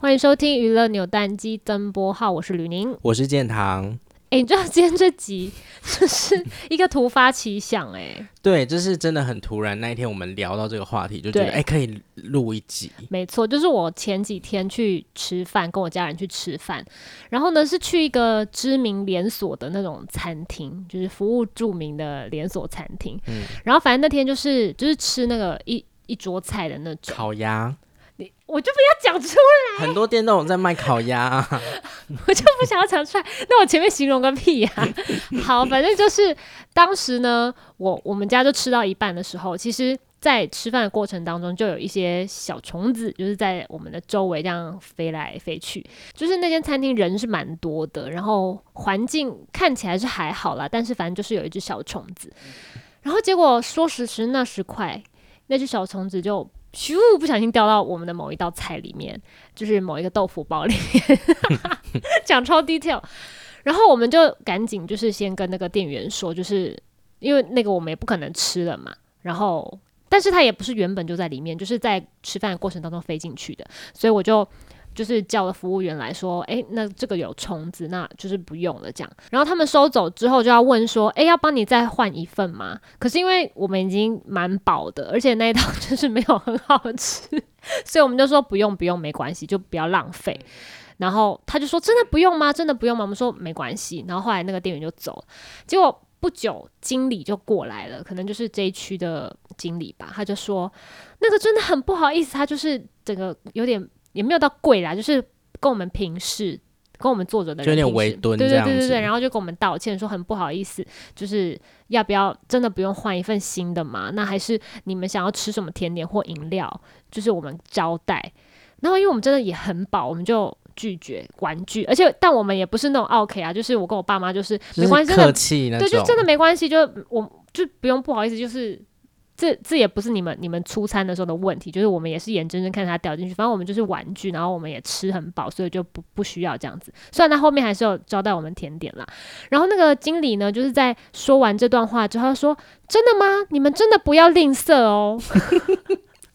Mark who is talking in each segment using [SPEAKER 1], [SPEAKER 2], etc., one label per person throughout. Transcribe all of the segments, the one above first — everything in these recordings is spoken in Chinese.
[SPEAKER 1] 欢迎收听娱乐扭蛋机增播号，我是吕宁，
[SPEAKER 2] 我是建堂。
[SPEAKER 1] 哎，你知道今天这集就是一个突发奇想，哎，
[SPEAKER 2] 对，就是真的很突然。那一天我们聊到这个话题，就觉得哎，可以录一集。
[SPEAKER 1] 没错，就是我前几天去吃饭，跟我家人去吃饭，然后呢是去一个知名连锁的那种餐厅，就是服务著名的连锁餐厅。嗯，然后反正那天就是就是吃那个一一桌菜的那种
[SPEAKER 2] 烤鸭。
[SPEAKER 1] 我就不要讲出来，
[SPEAKER 2] 很多店都有在卖烤鸭，啊，
[SPEAKER 1] 我就不想要讲出来。那我前面形容个屁呀，啊！好，反正就是当时呢，我我们家就吃到一半的时候，其实，在吃饭的过程当中，就有一些小虫子，就是在我们的周围这样飞来飞去。就是那间餐厅人是蛮多的，然后环境看起来是还好啦，但是反正就是有一只小虫子。然后结果说时迟那时快，那只小虫子就。咻！不小心掉到我们的某一道菜里面，就是某一个豆腐包里面，讲超 detail。然后我们就赶紧就是先跟那个店员说，就是因为那个我们也不可能吃了嘛。然后，但是他也不是原本就在里面，就是在吃饭过程当中飞进去的，所以我就。就是叫了服务员来说，哎、欸，那这个有虫子，那就是不用了这样。然后他们收走之后，就要问说，哎、欸，要帮你再换一份吗？可是因为我们已经蛮饱的，而且那一道 就是没有很好吃，所以我们就说不用不用，没关系，就不要浪费。然后他就说，真的不用吗？真的不用吗？我们说没关系。然后后来那个店员就走了。结果不久，经理就过来了，可能就是这一区的经理吧。他就说，那个真的很不好意思，他就是整个有点。也没有到贵啦，就是跟我们平视，跟我们坐着的人就有点微蹲，对对对对对，然后就跟我们道歉说很不好意思，就是要不要真的不用换一份新的嘛？那还是你们想要吃什么甜点或饮料，就是我们招待。然后因为我们真的也很饱，我们就拒绝玩具，而且但我们也不是那种 OK 啊，就是我跟我爸妈就是没关系，
[SPEAKER 2] 就是客气，
[SPEAKER 1] 对，就真的没关系，就我就不用不好意思，就是。这这也不是你们你们出餐的时候的问题，就是我们也是眼睁睁看着它掉进去，反正我们就是玩具，然后我们也吃很饱，所以就不不需要这样子。虽然他后面还是有招待我们甜点啦，然后那个经理呢，就是在说完这段话之后他说：“真的吗？你们真的不要吝啬哦。”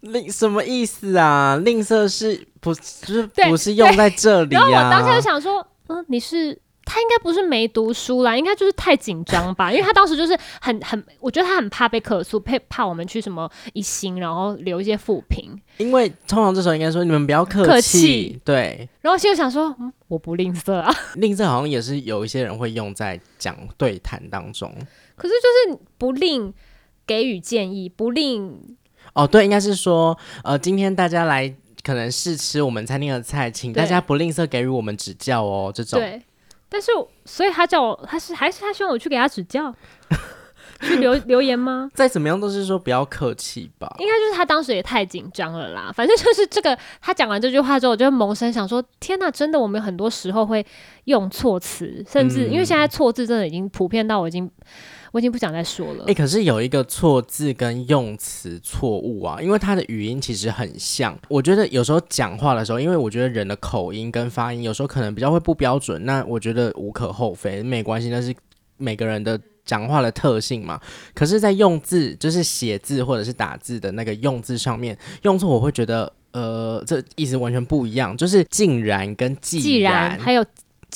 [SPEAKER 2] 吝什么意思啊？吝啬是不就是不是用在这里啊？然后我
[SPEAKER 1] 当下就想说，嗯，你是。他应该不是没读书啦，应该就是太紧张吧，因为他当时就是很很，我觉得他很怕被客诉，怕怕我们去什么一星，然后留一些负评。
[SPEAKER 2] 因为通常这时候应该说你们不要客气，对。
[SPEAKER 1] 然后心里想说，嗯，我不吝啬啊，
[SPEAKER 2] 吝啬好像也是有一些人会用在讲对谈当中。
[SPEAKER 1] 可是就是不吝给予建议，不吝
[SPEAKER 2] 哦，对，应该是说，呃，今天大家来可能试吃我们餐厅的菜，请大家不吝啬给予我们指教哦，这种。
[SPEAKER 1] 对。但是，所以他叫我，他是还是他希望我去给他指教，去留留言吗？
[SPEAKER 2] 再怎么样都是说不要客气吧。
[SPEAKER 1] 应该就是他当时也太紧张了啦。反正就是这个，他讲完这句话之后，我就萌生想说：天哪，真的，我们很多时候会用错词，甚至、嗯、因为现在错字真的已经普遍到我已经。我已经不想再说了。哎、欸，可是有一个错字跟用词错误啊，因为它的语音其实很像。我觉得有时候讲话的时候，因为我觉得人的口音跟发音有时候可能比较会不标准，那我觉得无可厚非，没关系，那是每个人的讲话的特性嘛。可是，在用字，就是写字或者是打字的那个用字上面用错，我会觉得呃，这意思完全不一样。就是竟然跟既然，既然还有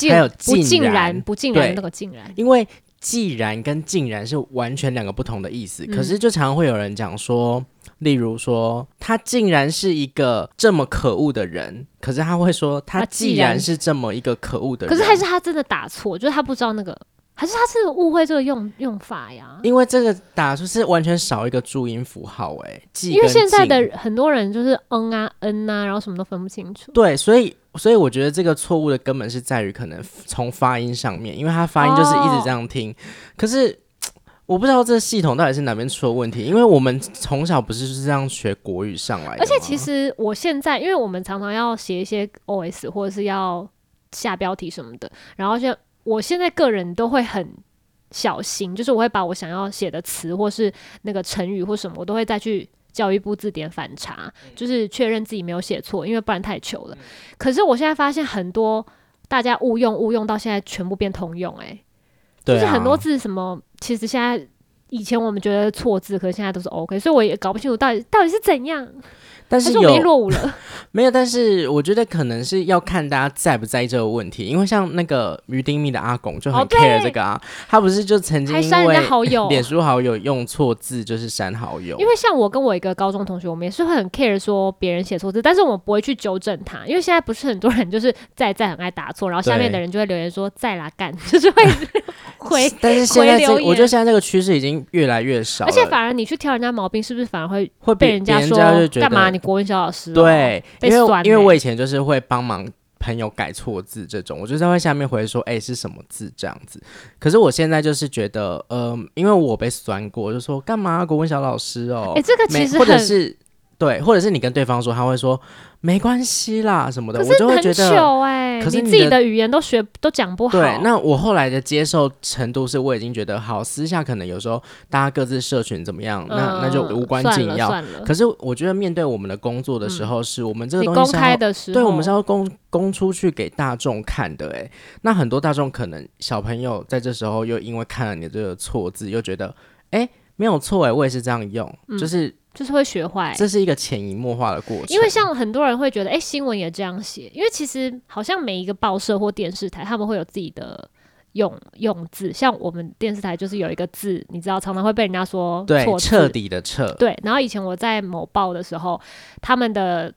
[SPEAKER 1] 还有不竟然不竟然那个竟然，
[SPEAKER 2] 因为。既然跟竟然是完全两个不同的意思，嗯、可是就常常会有人讲说，例如说他竟然是一个这么可恶的人，可是他会说他既然是这么一个可恶的人，
[SPEAKER 1] 可是还是他真的打错，就是他不知道那个，还是他是误会这个用用法呀？
[SPEAKER 2] 因为这个打出是完全少一个注音符号、欸，哎，
[SPEAKER 1] 因为现在的很多人就是嗯啊嗯啊，然后什么都分不清楚，
[SPEAKER 2] 对，所以。所以我觉得这个错误的根本是在于可能从发音上面，因为他发音就是一直这样听。哦、可是 我不知道这系统到底是哪边出了问题，因为我们从小不是就是这样学国语上来的。
[SPEAKER 1] 而且其实我现在，因为我们常常要写一些 OS 或者是要下标题什么的，然后就我现在个人都会很小心，就是我会把我想要写的词或是那个成语或什么，我都会再去。教育部字典反查，就是确认自己没有写错，因为不然太糗了。可是我现在发现很多大家误用误用到现在全部变通用，欸，哎，就是很多字什么，其实现在以前我们觉得错字，可是现在都是 OK，所以我也搞不清楚到底到底是怎样。
[SPEAKER 2] 但是
[SPEAKER 1] 是我已经落伍了。
[SPEAKER 2] 没有，但是我觉得可能是要看大家在不在意这个问题，因为像那个于丁密的阿拱就很 care 这个啊，哦、他不是就曾经因为
[SPEAKER 1] 好友。
[SPEAKER 2] 脸书好友用错字就是删好友，
[SPEAKER 1] 因为像我跟我一个高中同学，我们也是会很 care 说别人写错字，但是我们不会去纠正他，因为现在不是很多人就是在在很爱打错，然后下面的人就会留言说在啦干，就是会回，
[SPEAKER 2] 但是现在这、我觉得现在这个趋势已经越来越少，
[SPEAKER 1] 而且反而你去挑人家毛病，是不是反而会会被人家说干嘛？你国文小老师、哦、
[SPEAKER 2] 对。因为因为我以前就是会帮忙朋友改错字这种，我就在会下面回说，哎、欸，是什么字这样子。可是我现在就是觉得，呃，因为我被酸过，就说干嘛国文小老师哦，
[SPEAKER 1] 哎、欸，这个其实
[SPEAKER 2] 或者是对，或者是你跟对方说，他会说。没关系啦，什么的，我就会觉得，
[SPEAKER 1] 哎、欸，可是自己的语言都学都讲不好。
[SPEAKER 2] 对，那我后来的接受程度是，我已经觉得好，私下可能有时候大家各自社群怎么样，嗯、那那就无关紧要。可是我觉得面对我们的工作的时候，是我们这个东西
[SPEAKER 1] 公开的时候，
[SPEAKER 2] 对，我们是要公公出去给大众看的。哎，那很多大众可能小朋友在这时候又因为看了你这个错字，又觉得，哎，没有错，哎，我也是这样用，嗯、就是。
[SPEAKER 1] 就是会学坏，
[SPEAKER 2] 这是一个潜移默化的过程。
[SPEAKER 1] 因为像很多人会觉得，哎、欸，新闻也这样写。因为其实好像每一个报社或电视台，他们会有自己的用用字。像我们电视台就是有一个字，你知道，常常会被人家说错，
[SPEAKER 2] 彻底的彻。
[SPEAKER 1] 对。然后以前我在某报的时候，他们的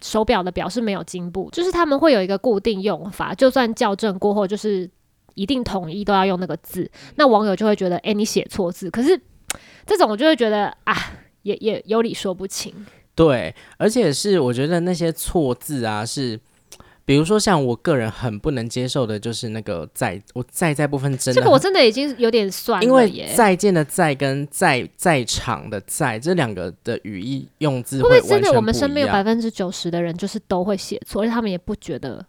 [SPEAKER 1] 手表的表是没有进步，就是他们会有一个固定用法，就算校正过后，就是一定统一都要用那个字。那网友就会觉得，哎、欸，你写错字。可是这种我就会觉得啊。也也有理说不清，
[SPEAKER 2] 对，而且是我觉得那些错字啊，是比如说像我个人很不能接受的，就是那个在我在在部分真的
[SPEAKER 1] 这个我真的已经有点酸了，
[SPEAKER 2] 因为再见的在跟在在场的在这两个的语义用字会不会真的
[SPEAKER 1] 我们身边有百分之九十的人就是都会写错，而且他们也不觉得。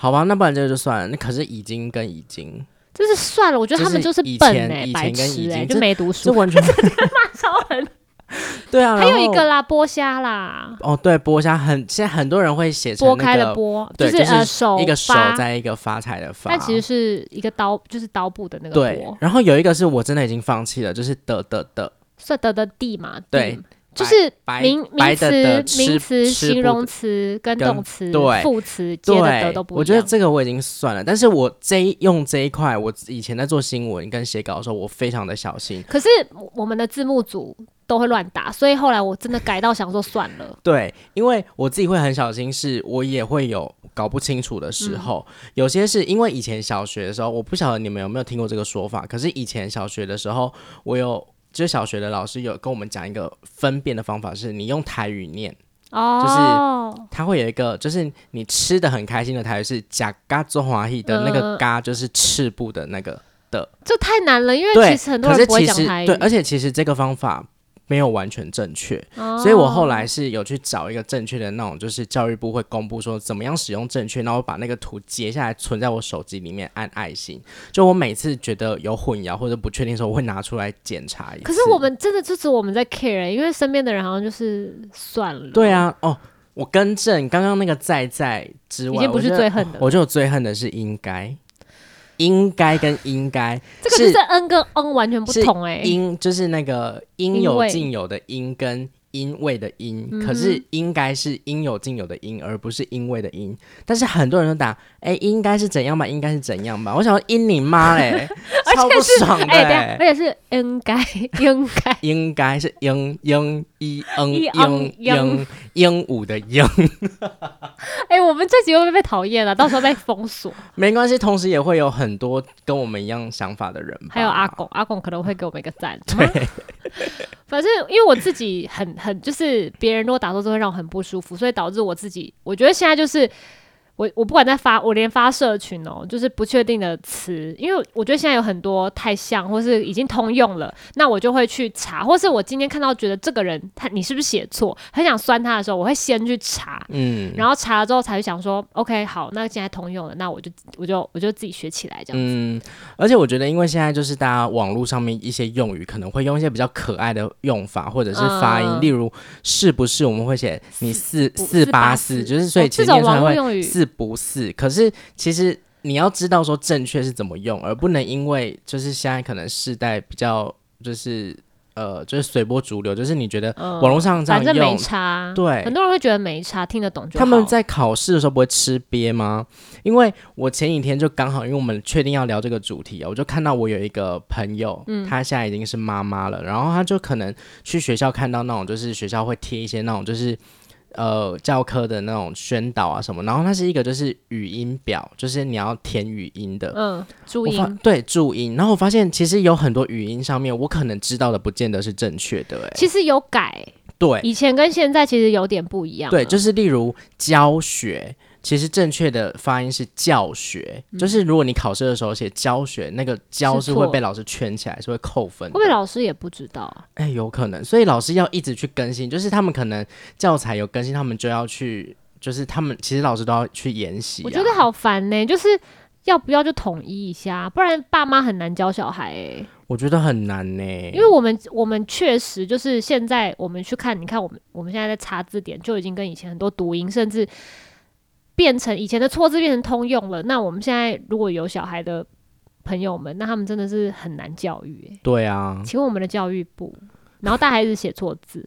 [SPEAKER 2] 好吧，那不然这个就算了。那可是已经跟已经，
[SPEAKER 1] 就是算了。我觉得他们就是笨哎、欸，白痴哎、欸，就没读书，这完全 骂超狠。
[SPEAKER 2] 对啊，
[SPEAKER 1] 还有一个啦，剥虾啦。
[SPEAKER 2] 哦，对，剥虾很，现在很多人会写成、那个、
[SPEAKER 1] 剥开的剥，
[SPEAKER 2] 对，
[SPEAKER 1] 就是、呃、
[SPEAKER 2] 手一个手在一个发财的发，
[SPEAKER 1] 但其实是一个刀，就是刀部的那个
[SPEAKER 2] 对。然后有一个是我真的已经放弃了，就是的的的，
[SPEAKER 1] 是的的地嘛，
[SPEAKER 2] 对。
[SPEAKER 1] 就是名名词、名词、形容词跟动词、副词接的的都不一样。
[SPEAKER 2] 我觉得这个我已经算了，但是我这一用这一块，我以前在做新闻跟写稿的时候，我非常的小心。
[SPEAKER 1] 可是我们的字幕组都会乱打，所以后来我真的改到想说算了。
[SPEAKER 2] 对，因为我自己会很小心，是我也会有搞不清楚的时候。嗯、有些是因为以前小学的时候，我不晓得你们有没有听过这个说法，可是以前小学的时候，我有。就是小学的老师有跟我们讲一个分辨的方法，是你用台语念，哦，就是它会有一个，就是你吃的很开心的台语是“甲嘎中华裔”的那个“嘎”，就是赤部的那个的，
[SPEAKER 1] 这太难了，因为其实很多人不会讲台语，
[SPEAKER 2] 对，而且其实这个方法。没有完全正确，哦，所以我后来是有去找一个正确的那种，就是教育部会公布说怎么样使用正确，然后把那个图截下来存在我手机里面，按爱心。就我每次觉得有混淆或者不确定的时候，我会拿出来检查一下。
[SPEAKER 1] 可是我们真的就是我们在 care，因为身边的人好像就是算了。
[SPEAKER 2] 对啊，哦，我更正，刚刚那个在在之外，
[SPEAKER 1] 已经不是最恨的，
[SPEAKER 2] 我就最恨的是应该。应该跟应该，
[SPEAKER 1] 这个就是 n 跟 n 完全不同哎、欸。
[SPEAKER 2] 应就是那个应有尽有的应跟因为的因，可是应该是应有尽有的应，而不是因为的因。但是很多人都打哎、欸，应该是怎样吧？应该是怎样吧？我想说因你妈嘞，超不爽的、欸
[SPEAKER 1] 欸。而且是应该 应该
[SPEAKER 2] 应该是应应一应应应鹦鹉的鹦。
[SPEAKER 1] 哎、欸，我们这集会不会被讨厌了？到时候被封锁？
[SPEAKER 2] 没关系，同时也会有很多跟我们一样想法的人。
[SPEAKER 1] 还有阿公，阿公可能会给我们一个赞。对，反正因为我自己很很就是别人如果打错字会让我很不舒服，所以导致我自己，我觉得现在就是。我我不管在发，我连发社群哦，就是不确定的词，因为我觉得现在有很多太像，或是已经通用了，那我就会去查，或是我今天看到觉得这个人他你是不是写错，很想酸他的时候，我会先去查，嗯，然后查了之后才会想说，OK，好，那现在通用了，那我就我就我就自己学起来这样子。嗯，
[SPEAKER 2] 而且我觉得，因为现在就是大家网络上面一些用语可能会用一些比较可爱的用法或者是发音，嗯、例如是不是我们会写你四四八四，就是所以其实念出来会四。不是，可是其实你要知道说正确是怎么用，而不能因为就是现在可能世代比较就是呃，就是随波逐流，就是你觉得网络上这样用，
[SPEAKER 1] 反正没差，
[SPEAKER 2] 对，
[SPEAKER 1] 很多人会觉得没差，听得懂就好。
[SPEAKER 2] 他们在考试的时候不会吃瘪吗？因为我前几天就刚好，因为我们确定要聊这个主题啊，我就看到我有一个朋友，嗯，他现在已经是妈妈了，然后他就可能去学校看到那种，就是学校会贴一些那种，就是。呃，教科的那种宣导啊什么，然后它是一个就是语音表，就是你要填语音的，
[SPEAKER 1] 嗯，注音，
[SPEAKER 2] 对，注音。然后我发现其实有很多语音上面，我可能知道的不见得是正确的，哎，
[SPEAKER 1] 其实有改，
[SPEAKER 2] 对，
[SPEAKER 1] 以前跟现在其实有点不一样，
[SPEAKER 2] 对，就是例如教学。其实正确的发音是教学，嗯、就是如果你考试的时候写教学，那个教是会被老师圈起来，是，是会扣分。会不会
[SPEAKER 1] 老师也不知道？
[SPEAKER 2] 哎，有可能，所以老师要一直去更新，就是他们可能教材有更新，他们就要去，就是他们其实老师都要去研习、啊。
[SPEAKER 1] 我觉得好烦呢、欸，就是要不要就统一一下，不然爸妈很难教小孩、欸。
[SPEAKER 2] 我觉得很难呢、欸，
[SPEAKER 1] 因为我们我们确实就是现在我们去看，你看我们我们现在在查字典，就已经跟以前很多读音甚至。变成以前的错字变成通用了，那我们现在如果有小孩的朋友们，那他们真的是很难教育、欸。
[SPEAKER 2] 对啊，
[SPEAKER 1] 请问我们的教育部，然后带孩子写错字。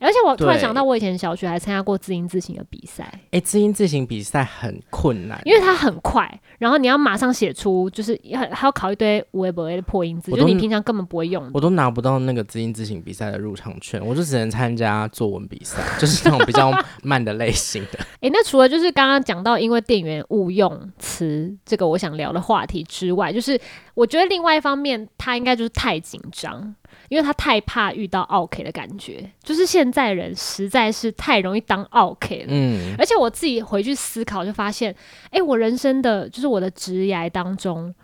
[SPEAKER 1] 而且我突然想到，我以前小学还参加过字音字形的比赛。
[SPEAKER 2] 哎、欸，字音字形比赛很困难，
[SPEAKER 1] 因为它很快，然后你要马上写出，就是要还要考一堆无 A 不 A 的破音字，就是你平常根本不会用的。
[SPEAKER 2] 我都拿不到那个字音字形比赛的入场券，我就只能参加作文比赛，就是那种比较慢的类型的。哎、欸，那除了就是刚刚讲到因为店员误用词这个我想聊的话题之外，就是我觉得另外一方面，他应该就是太紧张。因为他太怕遇到奥 K 的感觉，就是现在人实在是太容易当奥 K 了。嗯，而且我自己回去思考，就发现，哎、欸，我人生的就是我的职涯当中，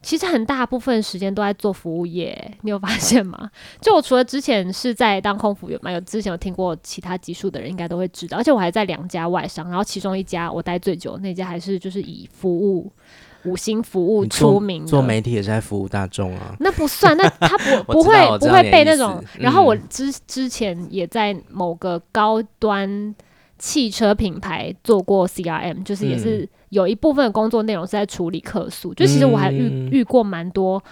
[SPEAKER 2] 其实很大部分时间都在做服务业。你有发现吗？就我除了之前是在当空服员嘛，有之前有听过其他集数的人应该都会知道，而且我还在两家外商，然后其中一家我待最久，那家还是就是以服务。五星服务出名做，做媒体也是在服务大众啊。那不算，那 他不不会不会被那种。嗯、然后我之之前也在某个高端汽车品牌做过 CRM，就是也是有一部分的工作内容是在处理客诉。嗯、就其实我还遇遇过蛮多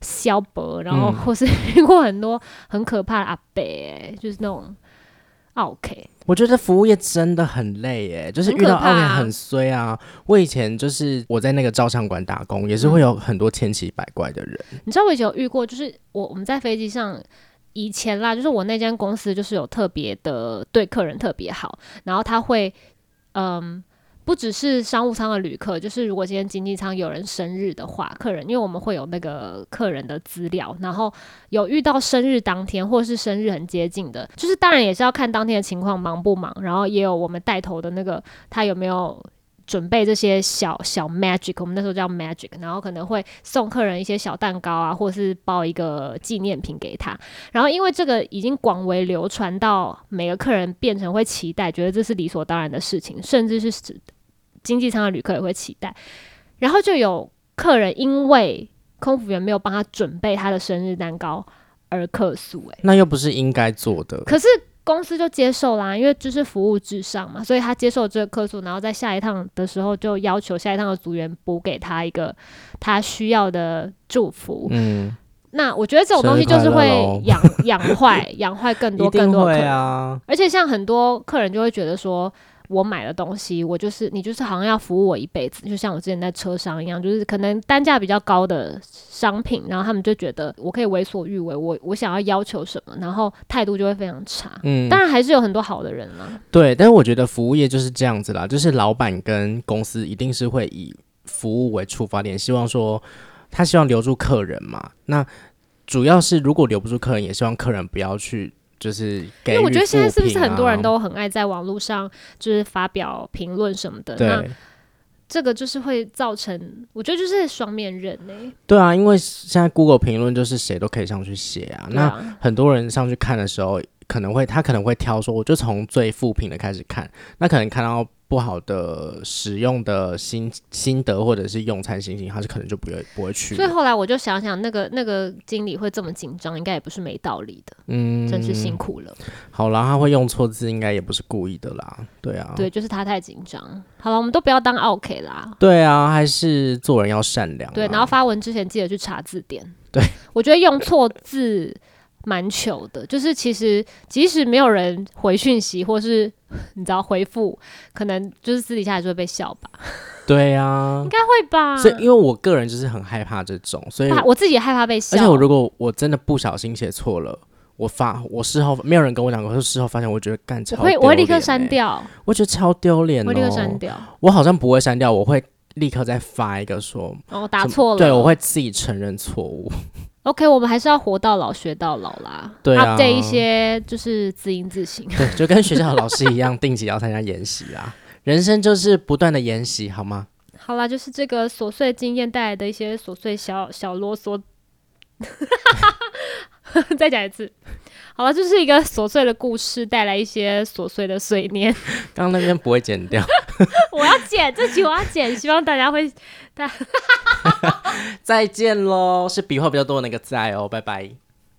[SPEAKER 2] 小伯，然后或是 遇过很多很可怕的阿伯、欸，就是那种。OK，我觉得服务业真的很累耶，就是遇到 OK 很衰啊。啊我以前就是我在那个照相馆打工，也是会有很多千奇百怪的人。嗯、你知道我以前有遇过，就是我我们在飞机上以前啦，就是我那间公司就是有特别的对客人特别好，然后他会嗯。不只是商务舱的旅客，就是如果今天经济舱有人生日的话，客人因为我们会有那个客人的资料，然后有遇到生日当天或是生日很接近的，就是当然也是要看当天的情况忙不忙，然后也有我们带头的那个他有没有准备这些小小 magic，我们那时候叫 magic，然后可能会送客人一些小蛋糕啊，或是包一个纪念品给他，然后因为这个已经广为流传到每个客人变成会期待，觉得这是理所当然的事情，甚至是经济舱的旅客也会期待，然后就有客人因为空服员没有帮他准备他的生日蛋糕而客诉，哎，那又不是应该做的。可是公司就接受啦，因为就是服务至上嘛，所以他接受这个客诉，然后在下一趟的时候就要求下一趟的组员补给他一个他需要的祝福。嗯，那我觉得这种东西就是会养养坏养坏更多 更多客人啊，而且像很多客人就会觉得说。我买的东西，我就是你，就是好像要服务我一辈子，就像我之前在车商一样，就是可能单价比较高的商品，然后他们就觉得我可以为所欲为，我我想要要求什么，然后态度就会非常差。嗯，当然还是有很多好的人啦。对，但是我觉得服务业就是这样子啦，就是老板跟公司一定是会以服务为出发点，希望说他希望留住客人嘛。那主要是如果留不住客人，也希望客人不要去。就是，因为我觉得现在是不是很多人都很爱在网络上就是发表评论什么的？对那这个就是会造成，我觉得就是双面刃呢、欸。对啊，因为现在 Google 评论就是谁都可以上去写啊。啊那很多人上去看的时候，可能会他可能会挑说，我就从最负评的开始看，那可能看到。不好的使用的心心得或者是用餐心情，他是可能就不会不会去。所以后来我就想想，那个那个经理会这么紧张，应该也不是没道理的。嗯，真是辛苦了。好啦，他会用错字，应该也不是故意的啦。对啊，对，就是他太紧张。好了，我们都不要当 OK 啦。对啊，还是做人要善良。对，然后发文之前记得去查字典。对，我觉得用错字
[SPEAKER 1] 蛮糗的。就是其实即使没有人回讯息，或是你知道回复，可能就是私底下还是会被笑吧。
[SPEAKER 2] 对呀、啊，
[SPEAKER 1] 应该会吧。
[SPEAKER 2] 所以因为我个人就是很害怕这种，所以
[SPEAKER 1] 我自己也害怕被笑。
[SPEAKER 2] 而且我如果我真的不小心写错了。我发，我事后没有人跟我讲过，就事后发现，我觉得干。我会，
[SPEAKER 1] 我会立刻删掉。
[SPEAKER 2] 我觉得超丢脸、喔。
[SPEAKER 1] 我立刻删掉。
[SPEAKER 2] 我好像不会删掉，我会立刻再发一个说，
[SPEAKER 1] 哦，打错了。
[SPEAKER 2] 对，我会自己承认错误。
[SPEAKER 1] OK，我们还是要活到老学到老啦。
[SPEAKER 2] 对啊。
[SPEAKER 1] 这一些就是字音字形。
[SPEAKER 2] 对，就跟学校的老师一样，定期要参加研习啊。人生就是不断的研习，好吗？
[SPEAKER 1] 好啦，就是这个琐碎经验带来的一些琐碎小小啰嗦。再讲一次。好了，就是一个琐碎的故事，带来一些琐碎的碎念。
[SPEAKER 2] 刚刚那边不会剪掉，
[SPEAKER 1] 我要剪，这集我要剪，希望大家会。大
[SPEAKER 2] 再见喽，是笔画比较多的那个在哦，拜拜。